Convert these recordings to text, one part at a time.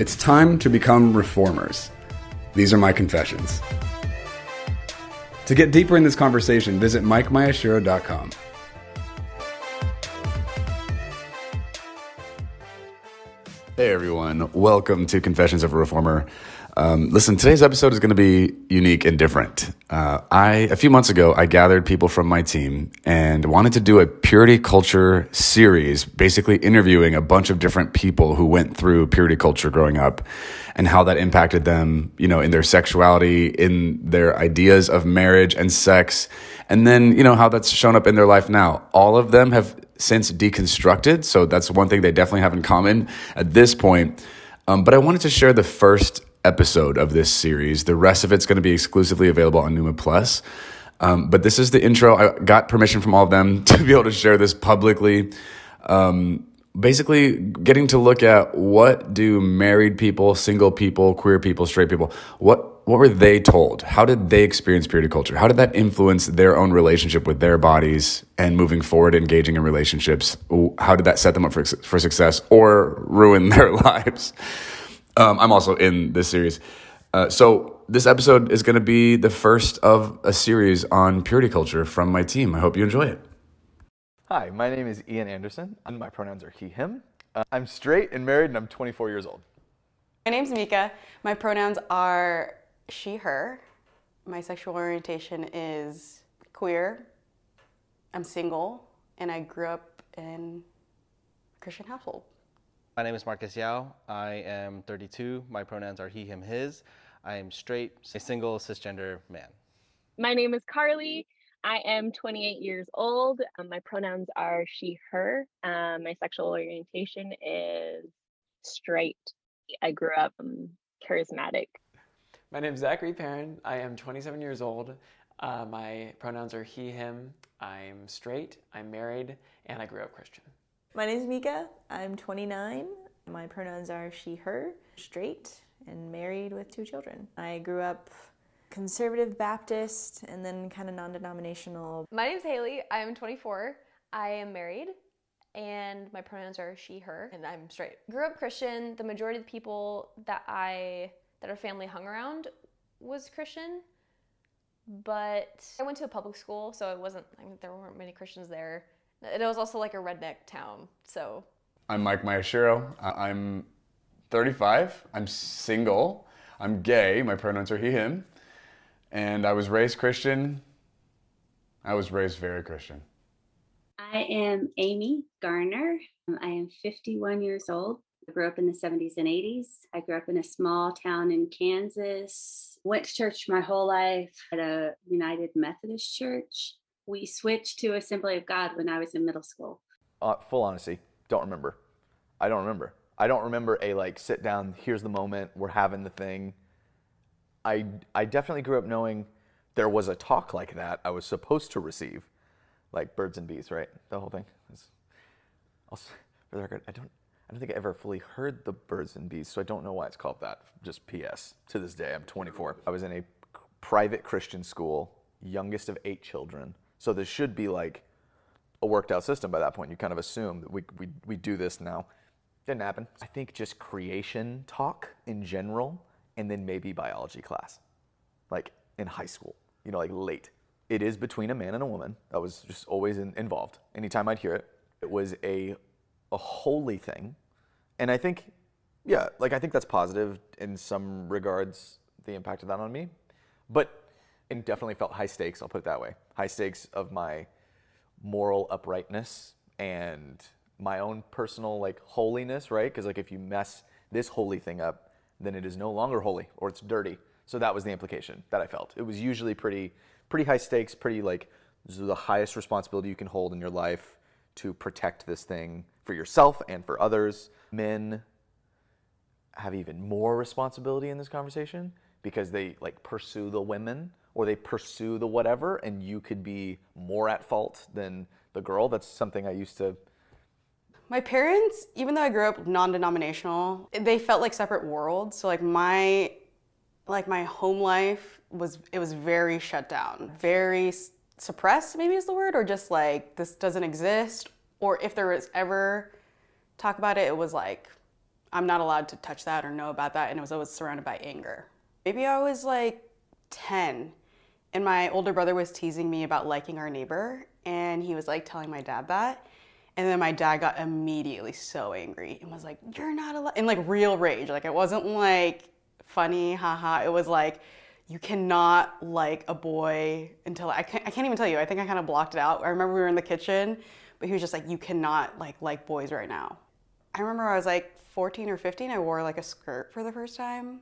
It's time to become reformers. These are my confessions. To get deeper in this conversation, visit MikeMayashiro.com. Hey everyone, welcome to Confessions of a Reformer. Um, listen, today's episode is going to be unique and different. Uh, I a few months ago I gathered people from my team and wanted to do a purity culture series, basically interviewing a bunch of different people who went through purity culture growing up and how that impacted them, you know, in their sexuality, in their ideas of marriage and sex, and then you know how that's shown up in their life now. All of them have since deconstructed. So that's one thing they definitely have in common at this point. Um, but I wanted to share the first episode of this series. The rest of it's going to be exclusively available on Numa Plus. Um, but this is the intro. I got permission from all of them to be able to share this publicly. Um, basically, getting to look at what do married people, single people, queer people, straight people, what what were they told? How did they experience purity culture? How did that influence their own relationship with their bodies and moving forward, engaging in relationships? How did that set them up for, for success or ruin their lives? Um, I'm also in this series. Uh, so, this episode is going to be the first of a series on purity culture from my team. I hope you enjoy it. Hi, my name is Ian Anderson, and my pronouns are he, him. Uh, I'm straight and married, and I'm 24 years old. My name's Mika. My pronouns are she, her. My sexual orientation is queer. I'm single, and I grew up in a Christian household. My name is Marcus Yao. I am 32. My pronouns are he, him, his. I am straight, a single cisgender man. My name is Carly. I am 28 years old. Um, my pronouns are she, her. Um, my sexual orientation is straight. I grew up um, charismatic. My name is Zachary Perrin. I am 27 years old. Uh, my pronouns are he, him. I'm straight, I'm married, and I grew up Christian. My name is Mika. I'm 29. My pronouns are she, her, straight, and married with two children. I grew up conservative Baptist and then kind of non denominational. My name is Haley. I am 24. I am married and my pronouns are she, her, and I'm straight. Grew up Christian. The majority of the people that I that our family hung around was Christian, but I went to a public school, so it wasn't. I mean, there weren't many Christians there. It was also like a redneck town, so. I'm Mike Mayashiro. I'm 35. I'm single. I'm gay. My pronouns are he, him. And I was raised Christian. I was raised very Christian. I am Amy Garner. Um, I am 51 years old. I grew up in the 70s and 80s. I grew up in a small town in Kansas. Went to church my whole life at a United Methodist church we switched to Assembly of God when I was in middle school. Uh, full honesty, don't remember. I don't remember. I don't remember a like sit down. Here's the moment. We're having the thing. I I definitely grew up knowing there was a talk like that I was supposed to receive, like birds and bees, right? The whole thing. Also, for the record, I don't I don't think I ever fully heard the birds and bees, so I don't know why it's called that. Just P.S. To this day, I'm 24. I was in a private Christian school, youngest of eight children. So this should be like a worked out system by that point. You kind of assume that we, we, we do this now. Didn't happen. I think just creation talk in general, and then maybe biology class, like in high school, you know, like late. It is between a man and a woman. That was just always in, involved. Anytime I'd hear it, it was a, a holy thing. And I think, yeah, like I think that's positive in some regards, the impact of that on me. But it definitely felt high stakes, I'll put it that way. High stakes of my moral uprightness and my own personal like holiness, right? Because like if you mess this holy thing up, then it is no longer holy or it's dirty. So that was the implication that I felt. It was usually pretty pretty high stakes, pretty like the highest responsibility you can hold in your life to protect this thing for yourself and for others. Men have even more responsibility in this conversation because they like pursue the women or they pursue the whatever and you could be more at fault than the girl. That's something I used to My parents, even though I grew up non-denominational, they felt like separate worlds. So like my like my home life was it was very shut down, very suppressed maybe is the word or just like this doesn't exist or if there was ever talk about it it was like I'm not allowed to touch that or know about that and it was always surrounded by anger. Maybe I was like 10 and my older brother was teasing me about liking our neighbor and he was like telling my dad that. And then my dad got immediately so angry and was like you're not allowed in like real rage. Like it wasn't like funny haha. It was like you cannot like a boy until I can't, I can't even tell you. I think i kind of blocked it out. I remember we were in the kitchen but he was just like you cannot like like boys right now. I remember i was like 14 or 15 i wore like a skirt for the first time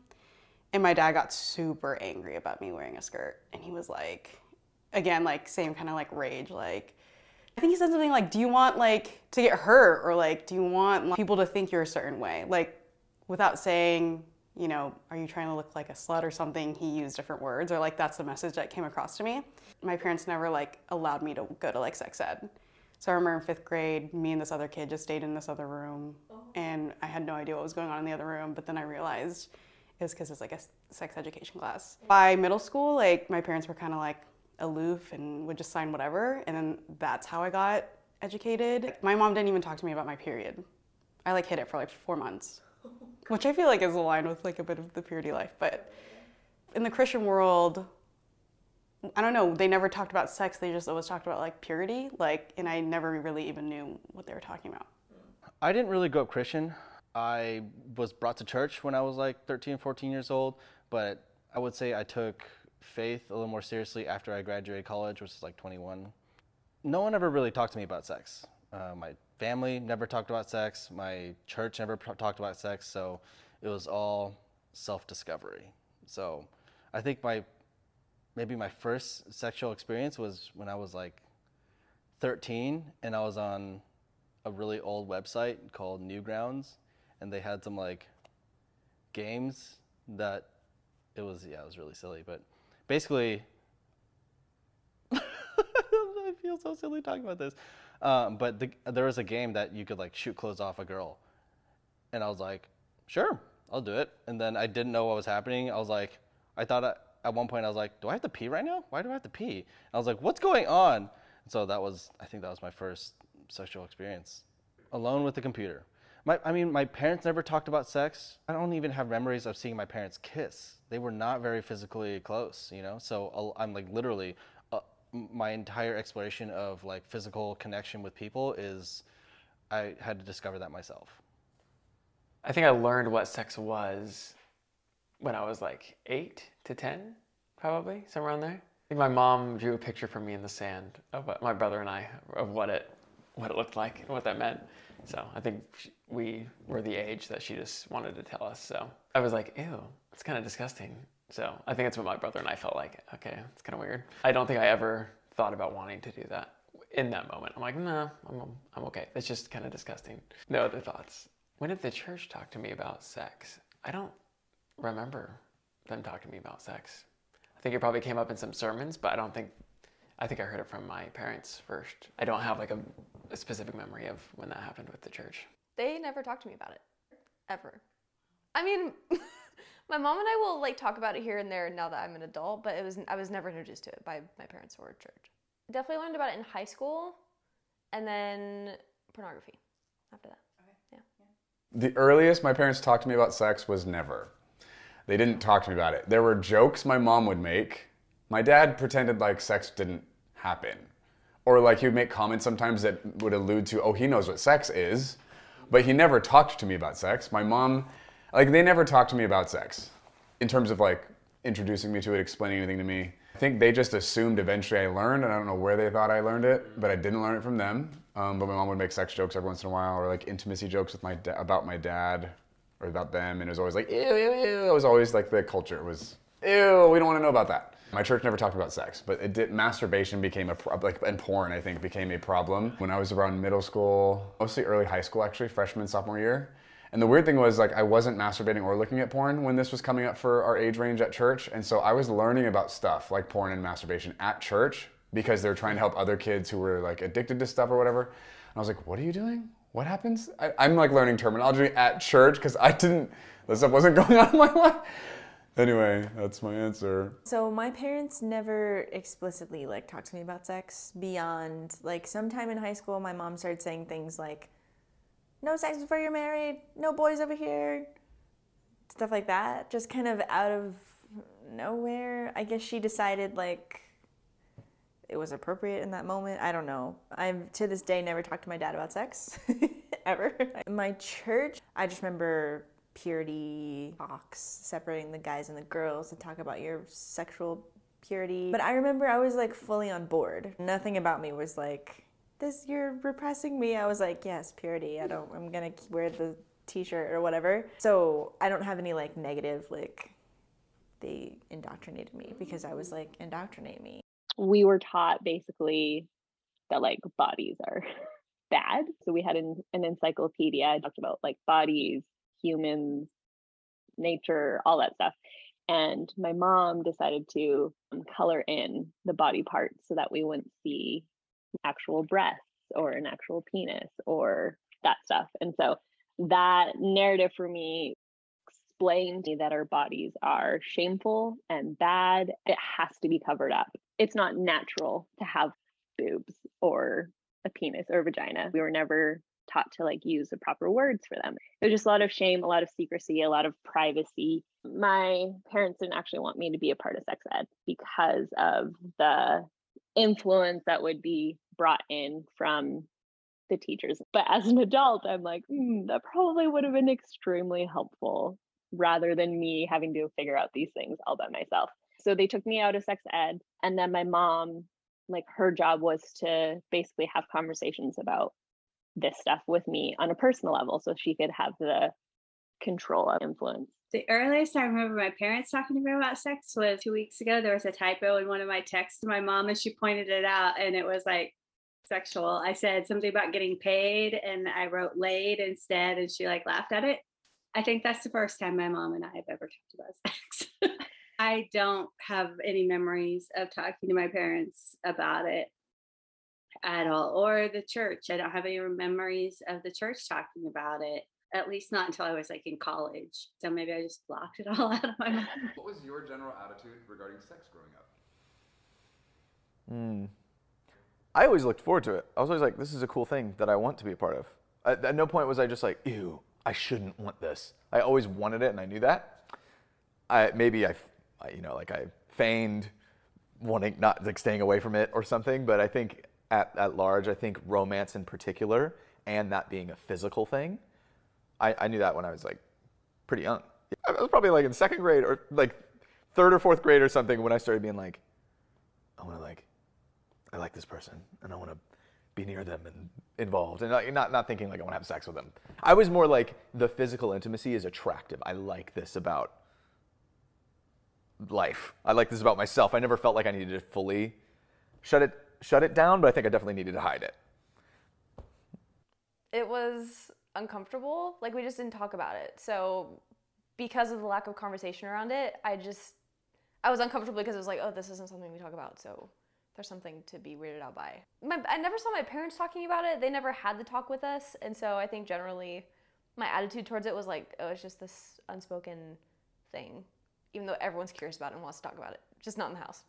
and my dad got super angry about me wearing a skirt. And he was like, again, like same kind of like rage. Like, I think he said something like, Do you want like to get hurt? Or like, do you want like, people to think you're a certain way? Like, without saying, you know, are you trying to look like a slut or something? He used different words, or like that's the message that came across to me. My parents never like allowed me to go to like sex ed. So I remember in fifth grade, me and this other kid just stayed in this other room, oh. and I had no idea what was going on in the other room. But then I realized it was because it's like a sex education class. By middle school, like my parents were kind of like aloof and would just sign whatever, and then that's how I got educated. My mom didn't even talk to me about my period. I like hid it for like four months, which I feel like is aligned with like a bit of the purity life. But in the Christian world, I don't know. They never talked about sex. They just always talked about like purity. Like, and I never really even knew what they were talking about. I didn't really grow up Christian. I was brought to church when I was like 13, 14 years old, but I would say I took faith a little more seriously after I graduated college, which is like 21. No one ever really talked to me about sex. Uh, my family never talked about sex. My church never pro- talked about sex. So it was all self discovery. So I think my maybe my first sexual experience was when I was like 13 and I was on a really old website called Newgrounds and they had some like games that it was yeah, it was really silly, but basically I feel so silly talking about this. Um, but the, there was a game that you could like shoot clothes off a girl, and I was like, sure, I'll do it. And then I didn't know what was happening. I was like, I thought I, at one point I was like, do I have to pee right now? Why do I have to pee? And I was like, what's going on? And so that was I think that was my first sexual experience, alone with the computer. My, I mean, my parents never talked about sex. I don't even have memories of seeing my parents kiss. They were not very physically close, you know. So I'm like literally, uh, my entire exploration of like physical connection with people is, I had to discover that myself. I think I learned what sex was when I was like eight to 10, probably, somewhere around there. I think my mom drew a picture for me in the sand of what my brother and I, of what it, what it looked like and what that meant. So I think we were the age that she just wanted to tell us. So I was like, ew, it's kind of disgusting. So I think that's what my brother and I felt like. Okay, it's kind of weird. I don't think I ever thought about wanting to do that in that moment. I'm like, no, I'm, I'm okay. It's just kind of disgusting. No other thoughts. When did the church talk to me about sex? I don't remember them talking to me about sex. I think it probably came up in some sermons, but I don't think, I think I heard it from my parents first. I don't have like a, a specific memory of when that happened with the church. They never talked to me about it, ever. I mean, my mom and I will like talk about it here and there now that I'm an adult, but it was I was never introduced to it by my parents or church. Definitely learned about it in high school, and then pornography after that. Yeah. The earliest my parents talked to me about sex was never. They didn't talk to me about it. There were jokes my mom would make. My dad pretended like sex didn't happen. Or like he would make comments sometimes that would allude to, oh, he knows what sex is. But he never talked to me about sex. My mom, like, they never talked to me about sex in terms of like introducing me to it, explaining anything to me. I think they just assumed eventually I learned, and I don't know where they thought I learned it, but I didn't learn it from them. Um, but my mom would make sex jokes every once in a while, or like intimacy jokes with my da- about my dad or about them, and it was always like ew, ew, ew. It was always like the culture was ew. We don't want to know about that. My church never talked about sex, but it did. Masturbation became a like and porn I think became a problem when I was around middle school, mostly early high school actually, freshman sophomore year. And the weird thing was like I wasn't masturbating or looking at porn when this was coming up for our age range at church, and so I was learning about stuff like porn and masturbation at church because they're trying to help other kids who were like addicted to stuff or whatever. And I was like, "What are you doing? What happens?" I, I'm like learning terminology at church because I didn't. This stuff wasn't going on in my life. Anyway, that's my answer. So my parents never explicitly like talked to me about sex beyond like sometime in high school my mom started saying things like no sex before you're married, no boys over here. Stuff like that. Just kind of out of nowhere. I guess she decided like it was appropriate in that moment. I don't know. I've to this day never talked to my dad about sex ever. My church, I just remember purity talks, separating the guys and the girls to talk about your sexual purity. But I remember I was like fully on board. Nothing about me was like, this, you're repressing me. I was like, yes, purity. I don't, I'm gonna wear the t shirt or whatever. So I don't have any like negative, like, they indoctrinated me because I was like, indoctrinate me. We were taught basically that like bodies are bad. So we had an, an encyclopedia I talked about like bodies, humans, nature, all that stuff. And my mom decided to um, color in the body parts so that we wouldn't see actual breasts or an actual penis or that stuff. And so that narrative for me explained that our bodies are shameful and bad. It has to be covered up. It's not natural to have boobs or a penis or vagina. We were never taught to like use the proper words for them. It was just a lot of shame, a lot of secrecy, a lot of privacy. My parents didn't actually want me to be a part of sex ed because of the influence that would be brought in from the teachers. But as an adult, I'm like, mm, that probably would have been extremely helpful rather than me having to figure out these things all by myself. So they took me out of sex ed. And then my mom, like, her job was to basically have conversations about this stuff with me on a personal level so she could have the control of influence. The earliest I remember my parents talking to me about sex was two weeks ago. There was a typo in one of my texts to my mom, and she pointed it out, and it was like sexual. I said something about getting paid, and I wrote laid instead, and she like laughed at it. I think that's the first time my mom and I have ever talked about sex. I don't have any memories of talking to my parents about it at all, or the church. I don't have any memories of the church talking about it at least not until I was like in college. So maybe I just blocked it all out of my mind. What was your general attitude regarding sex growing up? Hmm. I always looked forward to it. I was always like, this is a cool thing that I want to be a part of. At, at no point was I just like, ew, I shouldn't want this. I always wanted it and I knew that. I, maybe I, I, you know, like I feigned wanting, not like staying away from it or something, but I think at, at large, I think romance in particular and that being a physical thing, I, I knew that when I was like pretty young. I was probably like in second grade or like third or fourth grade or something when I started being like, I want to like, I like this person and I want to be near them and involved and not not thinking like I want to have sex with them. I was more like the physical intimacy is attractive. I like this about life. I like this about myself. I never felt like I needed to fully shut it shut it down, but I think I definitely needed to hide it. It was uncomfortable. Like we just didn't talk about it. So because of the lack of conversation around it, I just I was uncomfortable because it was like, oh, this isn't something we talk about. So there's something to be weirded out by. My, I never saw my parents talking about it. They never had the talk with us, and so I think generally my attitude towards it was like, oh, it's just this unspoken thing, even though everyone's curious about it and wants to talk about it, just not in the house.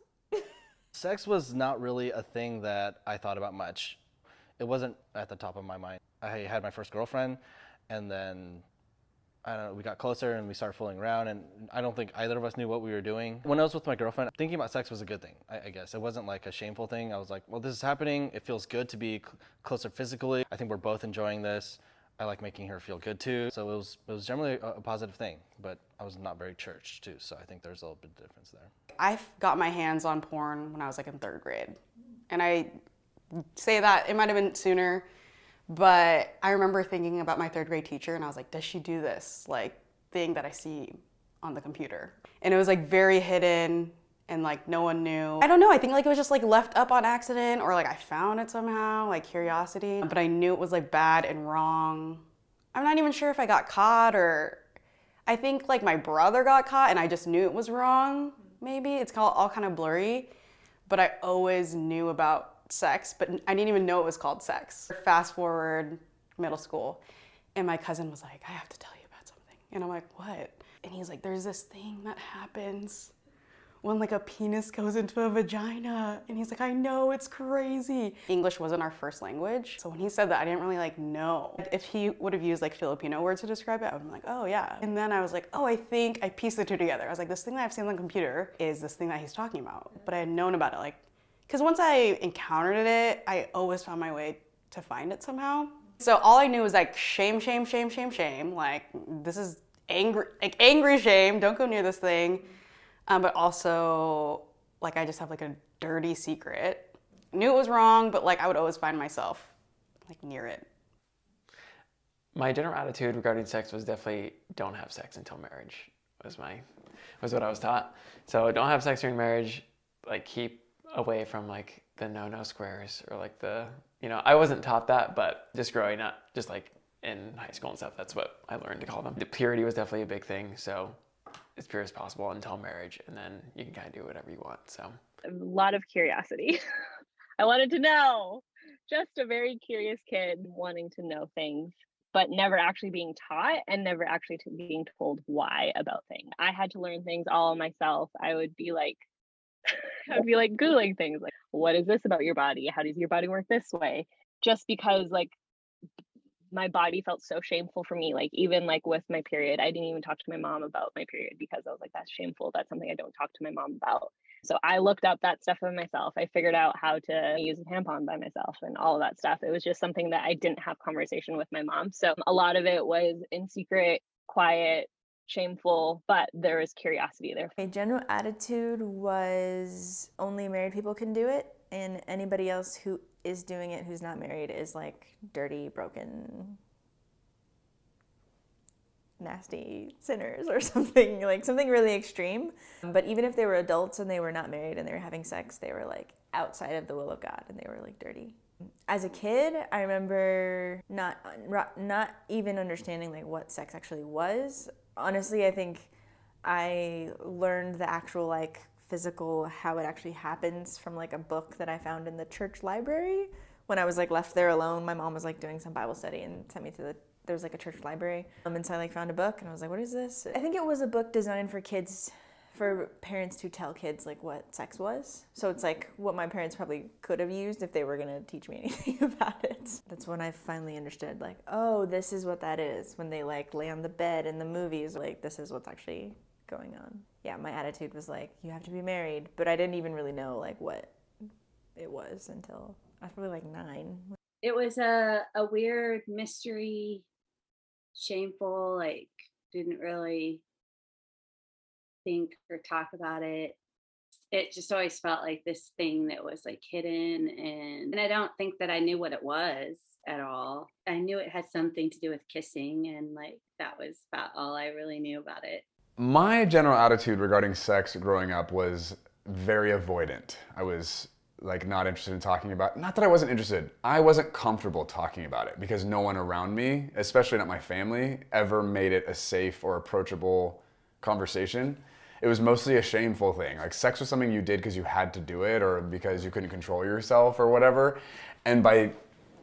Sex was not really a thing that I thought about much. It wasn't at the top of my mind. I had my first girlfriend, and then I don't know, we got closer and we started fooling around, and I don't think either of us knew what we were doing. When I was with my girlfriend, thinking about sex was a good thing, I, I guess. It wasn't like a shameful thing. I was like, well, this is happening. It feels good to be cl- closer physically. I think we're both enjoying this. I like making her feel good too. So it was, it was generally a, a positive thing, but I was not very churched too. So I think there's a little bit of difference there. I got my hands on porn when I was like in third grade. And I say that it might have been sooner but I remember thinking about my third grade teacher, and I was like, does she do this like thing that I see on the computer? And it was like very hidden and like no one knew. I don't know. I think like it was just like left up on accident or like I found it somehow, like curiosity. But I knew it was like bad and wrong. I'm not even sure if I got caught or I think like my brother got caught and I just knew it was wrong. Maybe it's all, all kind of blurry, but I always knew about sex, but I didn't even know it was called sex. Fast forward middle school, and my cousin was like, I have to tell you about something. And I'm like, what? And he's like, there's this thing that happens when like a penis goes into a vagina. And he's like, I know, it's crazy. English wasn't our first language. So when he said that, I didn't really like know. If he would have used like Filipino words to describe it, I would have been like, oh yeah. And then I was like, oh, I think I pieced the two together. I was like, this thing that I've seen on the computer is this thing that he's talking about. But I had known about it like, because once I encountered it, I always found my way to find it somehow. So all I knew was like shame, shame, shame, shame, shame. Like this is angry, like angry shame. Don't go near this thing. Um, but also, like I just have like a dirty secret. Knew it was wrong, but like I would always find myself like near it. My general attitude regarding sex was definitely don't have sex until marriage. Was my was what I was taught. So don't have sex during marriage. Like keep away from like the no no squares or like the you know I wasn't taught that, but just growing up, just like in high school and stuff, that's what I learned to call them. The purity was definitely a big thing. So as pure as possible until marriage, and then you can kind of do whatever you want. So a lot of curiosity. I wanted to know. Just a very curious kid wanting to know things, but never actually being taught and never actually being told why about things. I had to learn things all myself. I would be like, I'd be like Googling things like, what is this about your body? How does your body work this way? Just because, like, my body felt so shameful for me. Like even like with my period, I didn't even talk to my mom about my period because I was like, that's shameful. That's something I don't talk to my mom about. So I looked up that stuff for myself. I figured out how to use a tampon by myself and all of that stuff. It was just something that I didn't have conversation with my mom. So a lot of it was in secret, quiet, shameful, but there was curiosity there. My general attitude was only married people can do it, and anybody else who is doing it who's not married is like dirty, broken, nasty sinners or something like something really extreme. But even if they were adults and they were not married and they were having sex, they were like outside of the will of God and they were like dirty. As a kid, I remember not not even understanding like what sex actually was. Honestly, I think I learned the actual like physical how it actually happens from like a book that I found in the church library when I was like left there alone. My mom was like doing some Bible study and sent me to the there was like a church library. Um, and so I like found a book and I was like, what is this? I think it was a book designed for kids for parents to tell kids like what sex was. So it's like what my parents probably could have used if they were gonna teach me anything about it. That's when I finally understood like, oh, this is what that is. When they like lay on the bed in the movies, like this is what's actually going on. Yeah, my attitude was like, you have to be married, but I didn't even really know like what it was until I was probably like nine. It was a, a weird mystery, shameful, like didn't really think or talk about it. It just always felt like this thing that was like hidden and, and I don't think that I knew what it was at all. I knew it had something to do with kissing and like that was about all I really knew about it. My general attitude regarding sex growing up was very avoidant. I was like not interested in talking about not that I wasn't interested. I wasn't comfortable talking about it because no one around me, especially not my family, ever made it a safe or approachable conversation. It was mostly a shameful thing. Like sex was something you did because you had to do it or because you couldn't control yourself or whatever. And by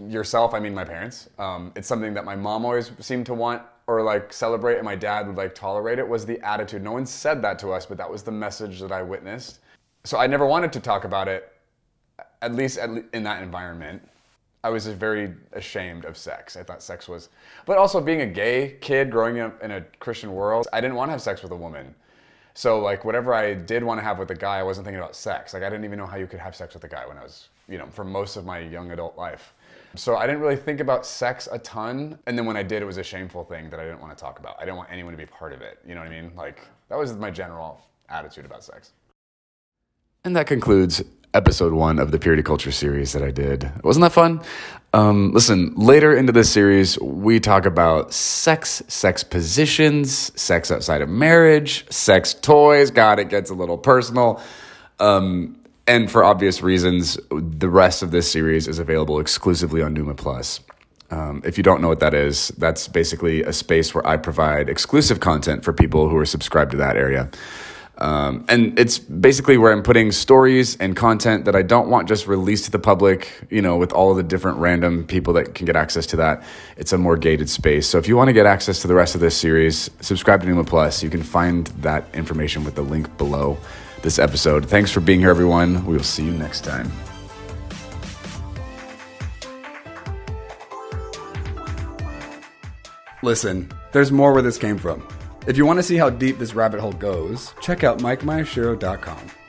yourself, I mean my parents. Um, it's something that my mom always seemed to want or like celebrate and my dad would like tolerate it was the attitude. No one said that to us, but that was the message that I witnessed. So I never wanted to talk about it, at least in that environment. I was very ashamed of sex. I thought sex was, but also being a gay kid growing up in a Christian world, I didn't want to have sex with a woman. So like whatever I did want to have with a guy, I wasn't thinking about sex. Like I didn't even know how you could have sex with a guy when I was, you know, for most of my young adult life. So I didn't really think about sex a ton. And then when I did, it was a shameful thing that I didn't want to talk about. I didn't want anyone to be part of it. You know what I mean? Like, that was my general attitude about sex. And that concludes episode one of the Purity Culture series that I did. Wasn't that fun? Um, listen, later into this series, we talk about sex, sex positions, sex outside of marriage, sex toys. God, it gets a little personal. Um, and for obvious reasons, the rest of this series is available exclusively on Numa Plus. Um, if you don't know what that is, that's basically a space where I provide exclusive content for people who are subscribed to that area. Um, and it's basically where I'm putting stories and content that I don't want just released to the public, you know, with all of the different random people that can get access to that. It's a more gated space. So if you want to get access to the rest of this series, subscribe to Numa Plus. You can find that information with the link below this episode. Thanks for being here, everyone. We will see you next time. Listen, there's more where this came from. If you want to see how deep this rabbit hole goes, check out MikeMyashiro.com.